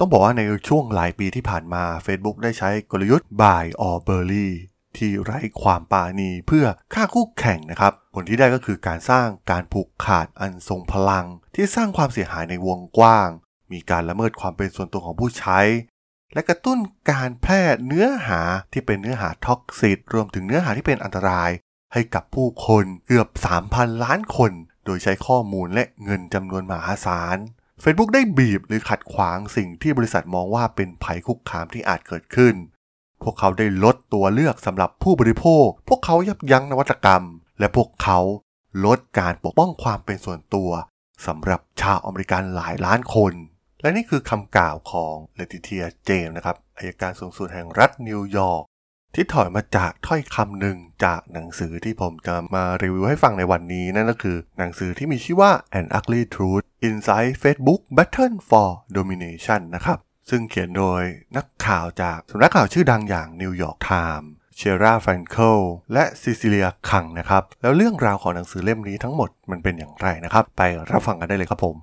ต้องบอกว่าในช่วงหลายปีที่ผ่านมา Facebook ได้ใช้กลยุทธ์ buy or bury ที่ไร้ความปาณีเพื่อฆ่าคู่แข่งนะครับ ผลที่ได้ก็คือการสร้างการผูกขาดอันทรงพลัง ที่สร้างความเสียหายในวงกว้าง มีการละเมิดความเป็นส่วนตัวของผู้ใช้ และกระตุ้นการแพร่เนื้อหาที่เป็นเนื้อหาท็อกซิตรวมถึงเนื้อหาที่เป็นอันตราย ให้กับผู้คนเกือบ 3,000 ล้านคน โดยใช้ข้อมูลและเงินจำนวนมหาศาล Facebook ได้บีบหรือขัดขวางสิ่งที่บริษัทมองว่าเป็นภัยคุกคามที่อาจเกิดขึ้น พวกเขาได้ลดตัวเลือกสำหรับผู้บริโภค พวกเขายับยั้งนวัตกรรม และพวกเขาลดการปกป้องความเป็นส่วนตัวสำหรับชาวอเมริกันหลายล้านคน และนี่คือคำกล่าวของ Letitia James นะครับอัยการสูงสุดแห่งรัฐนิวยอร์กที่ถอดมาจากถ้อยคำหนึ่งจากหนังสือที่ผมจะมารีวิวให้ฟังในวันนี้นั่นก็คือ หนังสือที่มีชื่อว่า An Ugly Truth Inside Facebook Battle for Domination นะครับ ซึ่งเขียนโดยนักข่าวจากสำนักข่าวชื่อดังอย่าง New York Times Sheera Frenkel และ Cecilia Kang นะครับ แล้วเรื่องราวของหนังสือเล่มนี้ทั้งหมดมันเป็นอย่างไรนะครับ ไปรับฟังกันได้เลยครับผม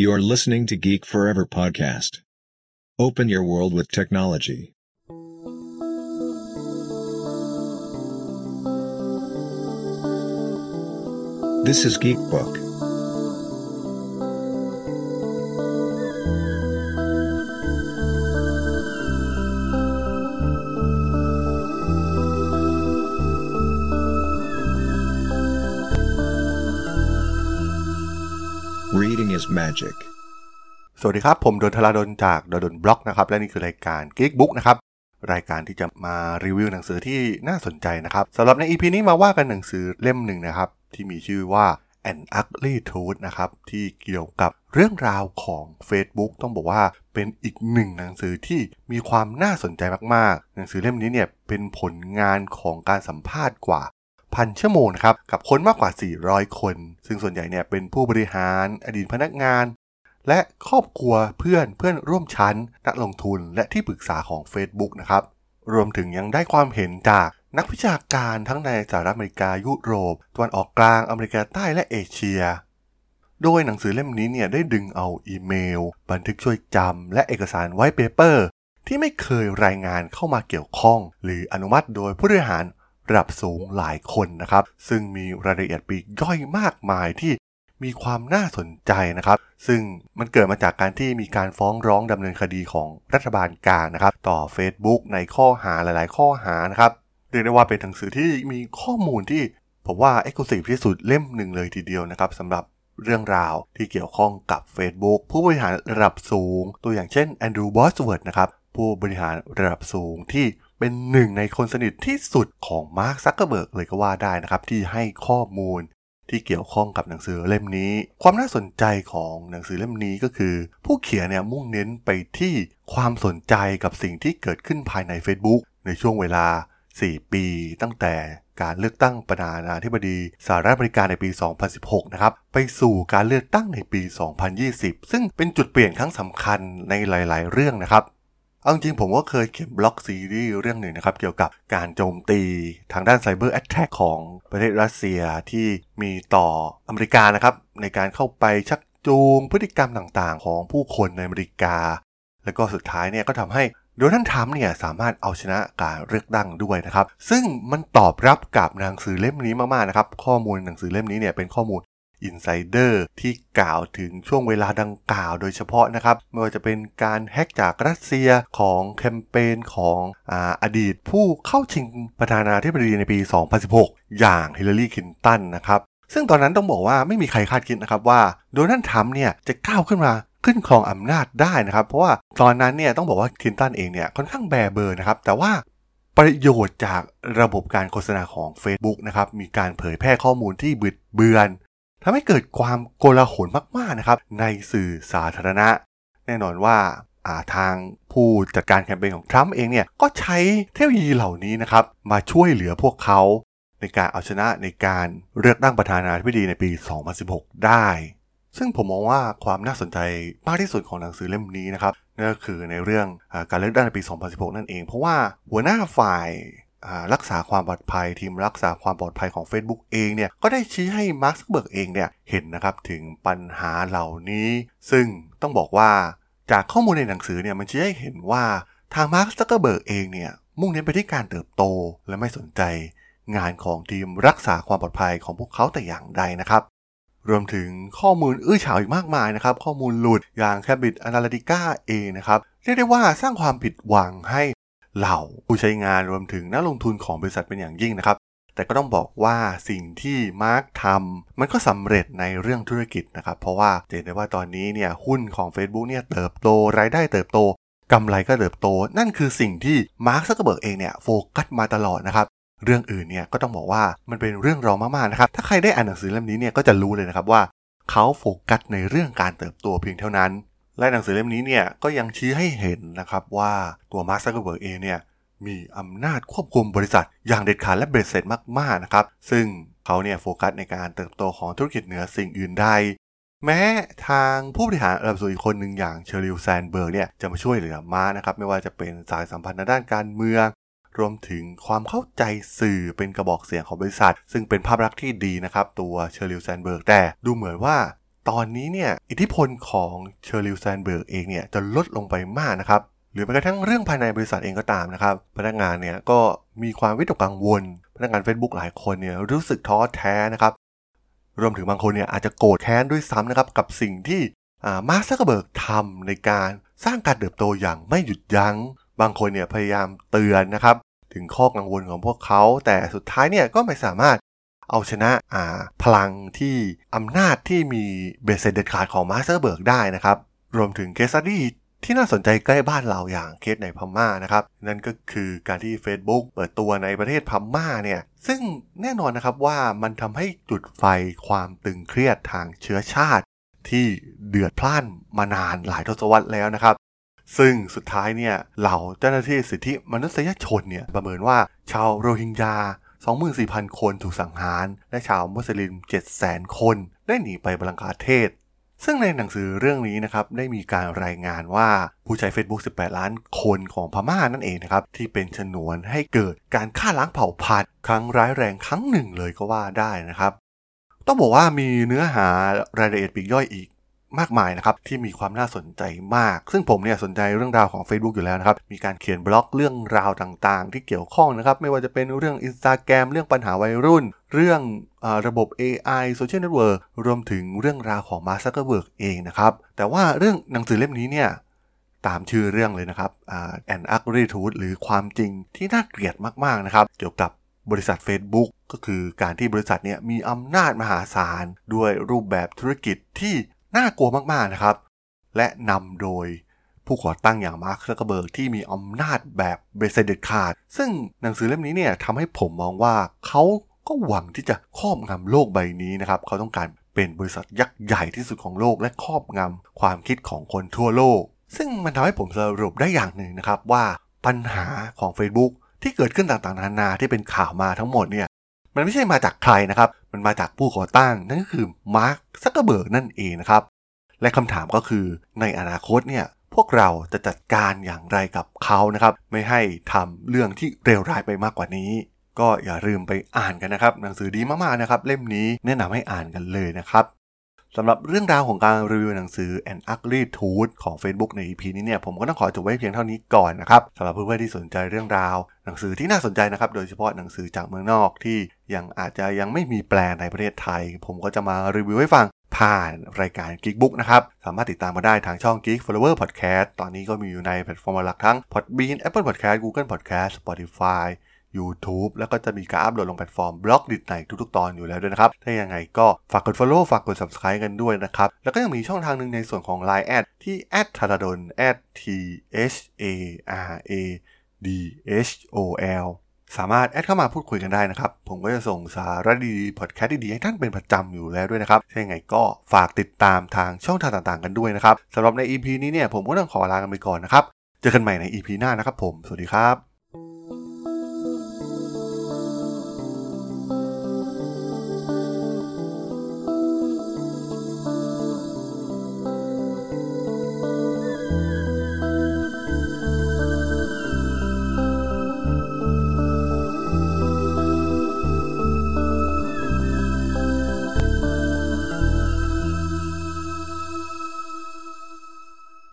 You're listening to Geek Forever podcast. Open your world with technology. This is Geek Book. Is magic. สวัสดีครับ ผมดนทลาดนจากดนบล็อกนะครับ และนี่คือรายการ Geek Book นะครับ รายการที่จะมารีวิวหนังสือที่น่าสนใจนะครับสำหรับใน EP นี้มาว่ากันหนังสือเล่มหนึ่งนะครับ ที่มีชื่อว่า An Ugly Truth นะครับ ที่เกี่ยวกับเรื่องราวของ Facebook ต้องบอกว่าเป็นอีกหนึ่งหนังสือที่มีความน่าสนใจมาก ๆ หนังสือเล่มนี้เนี่ยเป็นผลงานของการสัมภาษณ์กว่า พันชั่วโมงนะครับกับคนมากกว่า 400 คน ซึ่งส่วนใหญ่เนี่ยเป็นผู้บริหารอดีตพนักงาน และครอบครัวเพื่อนเพื่อนร่วมชั้น นักลงทุนและที่ปรึกษาของ Facebook นะครับรวมถึงยังได้ความเห็นจากนักวิชาการทั้งในสหรัฐอเมริกายุโรปตะวันออกกลางอเมริกาใต้และเอเชีย โดยหนังสือเล่มนี้เนี่ยได้ดึงเอาอีเมล บันทึกช่วยจำและเอกสารไว้เปเปอร์ ที่ไม่เคยรายงานเข้ามาเกี่ยวข้อง หรืออนุมัติโดยผู้บริหาร ระดับสูงหลายคนนะครับ ซึ่งมีรายละเอียดปีกย่อยมากมายที่มีความน่าสนใจนะครับ ซึ่งมันเกิดมาจากการที่มีการฟ้องร้องดำเนินคดีของรัฐบาลกลางนะครับ ต่อ Facebook ในข้อหาหลาย ๆ ข้อหานะครับเรียกได้ว่าเป็นหนังสือที่มีข้อมูลที่ผมว่า exclusive ที่สุดเล่มหนึ่งเลยทีเดียวนะครับสำหรับเรื่องราวที่เกี่ยวข้องกับ Facebook ผู้บริหารระดับสูง ตัวอย่างเช่น Andrew Bosworth นะครับผู้บริหารระดับสูงที่ เป็นหนึ่งในคนสนิทที่สุดของมาร์คซักเกอร์เบิร์กเลยก็ว่าได้นะครับ ที่ให้ข้อมูลที่เกี่ยวข้องกับหนังสือเล่มนี้ ความน่าสนใจของหนังสือเล่มนี้ก็คือ ผู้เขียนเนี่ยมุ่งเน้นไปที่ความสนใจกับสิ่งที่เกิดขึ้นภายใน Facebook ในช่วงเวลา 4 ปีตั้งแต่การเลือกตั้งประธานาธิบดีสหรัฐอเมริกาในปี 2016 นะครับ ไปสู่การเลือกตั้งในปี 2020 ซึ่งเป็นจุดเปลี่ยนครั้งสำคัญในหลาย ๆ เรื่องนะครับ เอาจริงผมก็เคยเขียนบล็อกซีรีส์เรื่องหนึ่งนะครับ เกี่ยวกับการโจมตีทางด้าน cyber attack ของประเทศรัสเซียที่มีต่ออเมริกานะครับ ในการเข้าไปชักจูงพฤติกรรมต่างๆ ของผู้คนในอเมริกา แล้วก็สุดท้ายเนี่ยก็ทำให้โดนัลด์ทรัมป์เนี่ยสามารถเอาชนะการเลือกตั้งด้วยนะครับ ซึ่งมันตอบรับกับหนังสือเล่มนี้มากๆนะครับ ข้อมูลหนังสือเล่มนี้เนี่ยเป็นข้อมูล insider ที่กล่าวถึงช่วงเวลาดังกล่าวโดยเฉพาะนะครับ ไม่ว่าจะเป็นการแฮกจากรัสเซียของแคมเปญของอดีตผู้เข้าชิงประธานาธิบดีในปี 2016 อย่างฮิลลารีคลินตันนะครับ ซึ่งตอนนั้นต้องบอกว่าไม่มีใครคาดคิดนะครับว่าโดนัลด์ทรัมป์เนี่ยจะก้าวขึ้นมาขึ้นครองอำนาจได้นะครับ เพราะว่าตอนนั้นเนี่ยต้องบอกว่าคลินตันเองเนี่ยค่อนข้างแบเบอร์นะครับ แต่ว่าประโยชน์จากระบบการโฆษณาของ Facebook นะครับ มีการเผยแพร่ข้อมูลที่บิดเบือน ทำให้เกิดความโกลาหลมากๆนะครับในสื่อสาธารณะ แน่นอนว่าทางผู้จัดการแคมเปญของทรัมป์เองเนี่ยก็ใช้เทคโนโลยีเหล่านี้นะครับมาช่วยเหลือพวกเขา ในการเอาชนะในการเลือกตั้งประธานาธิบดีในปี 2016 ได้ ซึ่งผมมองว่าความน่าสนใจมากที่สุดของหนังสือเล่มนี้นะครับนั่นก็คือในเรื่องการเลือกตั้งในปี 2016 นั่นเอง เพราะว่าหัวหน้าฝ่าย รักษาความปลอดภัย ทีมรักษาความปลอดภัยของ Facebook เองเนี่ยก็ได้ชี้ให้มาร์คซักเกอร์เบิร์กเองเนี่ยเห็นนะครับถึงปัญหาเหล่านี้ ซึ่งต้องบอกว่าจากข้อมูลในหนังสือเนี่ยมันชี้ให้เห็นว่าทางมาร์คซักเกอร์เบิร์กเองเนี่ยมุ่งเน้นไปที่การเติบโตและไม่สนใจ งานของทีมรักษาความปลอดภัยของพวกเขาแต่อย่างใดนะครับรวมถึงข้อมูลอื้อฉาวอีกมากมายนะครับ ข้อมูลหลุดอย่าง Cambridge Analytica เองนะครับ เรียกได้ว่าสร้างความผิดหวังให้ เหล่าผู้ใช้งานรวมถึงนักลงทุนของบริษัทเป็นอย่างยิ่งนะครับ แต่ก็ต้องบอกว่าสิ่งที่มาร์คทำมันก็สำเร็จในเรื่องธุรกิจนะครับ เพราะว่าเห็นได้ว่าตอนนี้เนี่ยหุ้นของ Facebook เนี่ยเติบโตรายได้เติบโตกำไรก็เติบโต นั่นคือสิ่งที่มาร์คซักเกอร์เบิร์กเองเนี่ยโฟกัสมาตลอดนะครับเรื่องอื่นเนี่ยก็ต้องบอกว่ามันเป็นเรื่องรองมากๆนะครับถ้าใครได้อ่านหนังสือเล่มนี้เนี่ยก็จะรู้เลยนะครับว่าเขาโฟกัสในเรื่องการเติบโตเพียงเท่านั้น และหนังสือเล่มนี้เนี่ยก็ยังชี้ให้เห็นนะครับว่าตัวมาร์คซักเกอร์เบิร์กเองเนี่ยมีอำนาจควบคุมบริษัท อย่างเด็ดขาดและเบ็ดเสร็จมากๆนะครับ ซึ่งเขาเนี่ยโฟกัสในการเติบโตของธุรกิจเหนือสิ่งอื่นใด แม้ทางผู้บริหารระดับสูงอีกคนหนึ่งอย่างเชอริลแซนเบิร์กเนี่ยจะมาช่วยเหลือมานะครับไม่ว่าจะเป็นสายสัมพันธ์ในด้านการเมือง รวมถึงความเข้าใจสื่อเป็นกระบอกเสียงของบริษัท ซึ่งเป็นภาพลักษณ์ที่ดีนะครับตัวเชอริลแซนเบิร์กแต่ดูเหมือนว่า ตอนนี้เนี่ยอิทธิพลของเชอริลแซนเบิร์กเองเนี่ยจะลดลงไปมากนะครับหรือแม้กระทั่งเรื่องภายในบริษัทเองก็ตามนะครับ พนักงานเนี่ยก็มีความวิตกกังวล พนักงาน Facebook หลายคนเนี่ยรู้สึกท้อแท้นะครับ รวมถึงบางคนเนี่ยอาจจะโกรธแค้นด้วยซ้ำนะครับ กับสิ่งที่มาร์คซักเกอร์เบิร์กทำในการสร้างการเติบโตอย่างไม่หยุดยั้ง บางคนเนี่ยพยายามเตือนนะครับ ถึงข้อกังวลของพวกเขา แต่สุดท้ายเนี่ยก็ไม่สามารถ เอาชนะอ่าพลังที่อำนาจที่มีเบ็ดเสร็จเด็ดขาดของมาร์คซักเกอร์เบิร์กได้นะครับ รวมถึงเคสที่ที่น่าสนใจใกล้บ้านเราอย่างเคสในพม่านะครับ นั่นก็คือการที่ Facebook เปิดตัวในประเทศพม่าเนี่ย ซึ่งแน่นอนนะครับว่ามันทำให้จุดไฟความตึงเครียดทางเชื้อชาติ ที่เดือดพล่านมานานหลายทศวรรษแล้วนะครับ ซึ่งสุดท้ายเนี่ยเหล่าเจ้าหน้าที่สิทธิมนุษยชนเนี่ยประเมินว่าชาวโรฮิงญา 24,000 คนถูกสังหาร และชาวมุสลิม 700,000 คนได้หนีไปบังคาเทศ ซึ่งในหนังสือเรื่องนี้นะครับได้มีการรายงานว่าผู้ใช้ Facebook 18 ล้านคนของพม่านั่นเองนะครับที่เป็นชนวนให้เกิดการฆ่าล้างเผ่าพันธุ์ครั้งร้ายแรงครั้งหนึ่งเลยก็ว่าได้นะครับต้องบอกว่ามีเนื้อหารายละเอียดปีกย่อยอีก มากมายนะครับที่มีความน่าสนใจมาก ซึ่งผมเนี่ยสนใจเรื่องราวของ Facebook อยู่แล้วนะครับมีการเขียนบล็อกเรื่องราวต่างๆ ที่เกี่ยวข้องนะครับไม่ว่าจะเป็นเรื่อง Instagram เรื่องปัญหาวัยรุ่น เรื่องอระบบ AI Social Network รวมถึงเรื่องราวของ Mark Zuckerberg เองนะครับแต่ว่าเรื่องหนังสือเล่มนี้เนี่ยตามชื่อเรื่องเลยนะครับ An Ugly Truth หรือความจริงที่น่าเกลียดมากๆนะครับเกี่ยวกับบริษัท Facebook ก็คือการที่บริษัทเนี่ยมีอำนาจมหาศาล ด้วยรูปแบบธุรกิจที่ น่ากลัวมากๆนะครับ และนำโดยผู้ก่อตั้งอย่างมาร์คซักเกอร์เบิร์กที่มีอำนาจแบบเบ็ดเสร็จเด็ดขาด ซึ่งหนังสือเล่มนี้เนี่ยทำให้ผมมองว่าเขาก็หวังที่จะครอบงำโลกใบนี้นะครับ เขาต้องการเป็นบริษัทยักษ์ใหญ่ที่สุดของโลกและครอบงำความคิดของคนทั่วโลก ซึ่งมันทำให้ผมสรุปได้อย่างหนึ่งนะครับว่าปัญหาของ Facebook ที่เกิดขึ้นต่างๆนานาที่เป็นข่าวมาทั้งหมดเนี่ย มันไม่ใช่มาจากใครนะครับ มันมาจากผู้ก่อตั้งนั่นก็คือมาร์คซักเกอร์เบิร์กนั่นเองนะครับ และคำถามก็คือในอนาคตเนี่ยพวกเราจะจัดการอย่างไรกับเขานะครับ ไม่ให้ทำเรื่องที่เลวร้ายไปมากกว่านี้ ก็อย่าลืมไปอ่านกันนะครับ หนังสือดีมากๆนะครับ เล่มนี้แนะนำให้อ่านกันเลยนะครับ สำหรับเรื่องราวของการรีวิวหนังสือ An Ugly Truth ของ Facebook ใน EP นี้เนี่ยผมก็ต้องขอจบไว้เพียงเท่านี้ก่อนนะครับสำหรับเพื่อนๆที่สนใจเรื่องราว หนังสือที่น่าสนใจนะครับ โดยเฉพาะหนังสือจากเมืองนอกที่ยังอาจจะยังไม่มีแปลในประเทศไทย ผมก็จะมารีวิวให้ฟังผ่านรายการ Geek Book นะครับ สามารถติดตามมาได้ทางช่อง Geek Forever Podcast ตอนนี้ก็มีอยู่ในแพลตฟอร์มหลักทั้ง Podbean Apple Podcast Google Podcast Spotify YouTube แล้วก็จะมีการอัปโหลดลงแพลตฟอร์ม Blockdit ในทุกๆ ตอนอยู่แล้วด้วยนะครับ ถ้ายังไงก็ฝากกด Follow ฝากกด Subscribe กันด้วยนะครับ แล้วก็ยังมีช่องทางหนึ่งในส่วนของ Line แอดที่ t h a r a d o n t h a r a d h o l สามารถแอดเข้ามาพูดคุยกันได้นะครับ ผมก็จะส่งสาระดีๆพอดแคสต์ดีๆให้ท่านเป็นประจำอยู่แล้วด้วยนะครับถ้ายังไงก็ฝากติดตามทางช่องทางต่างๆ กันด้วยนะครับสำหรับใน EP นี้เนี่ยผมก็ต้องขอลากันไปก่อนนะครับ เจอกันใหม่ใน EP หน้านะครับผม สวัสดีครับ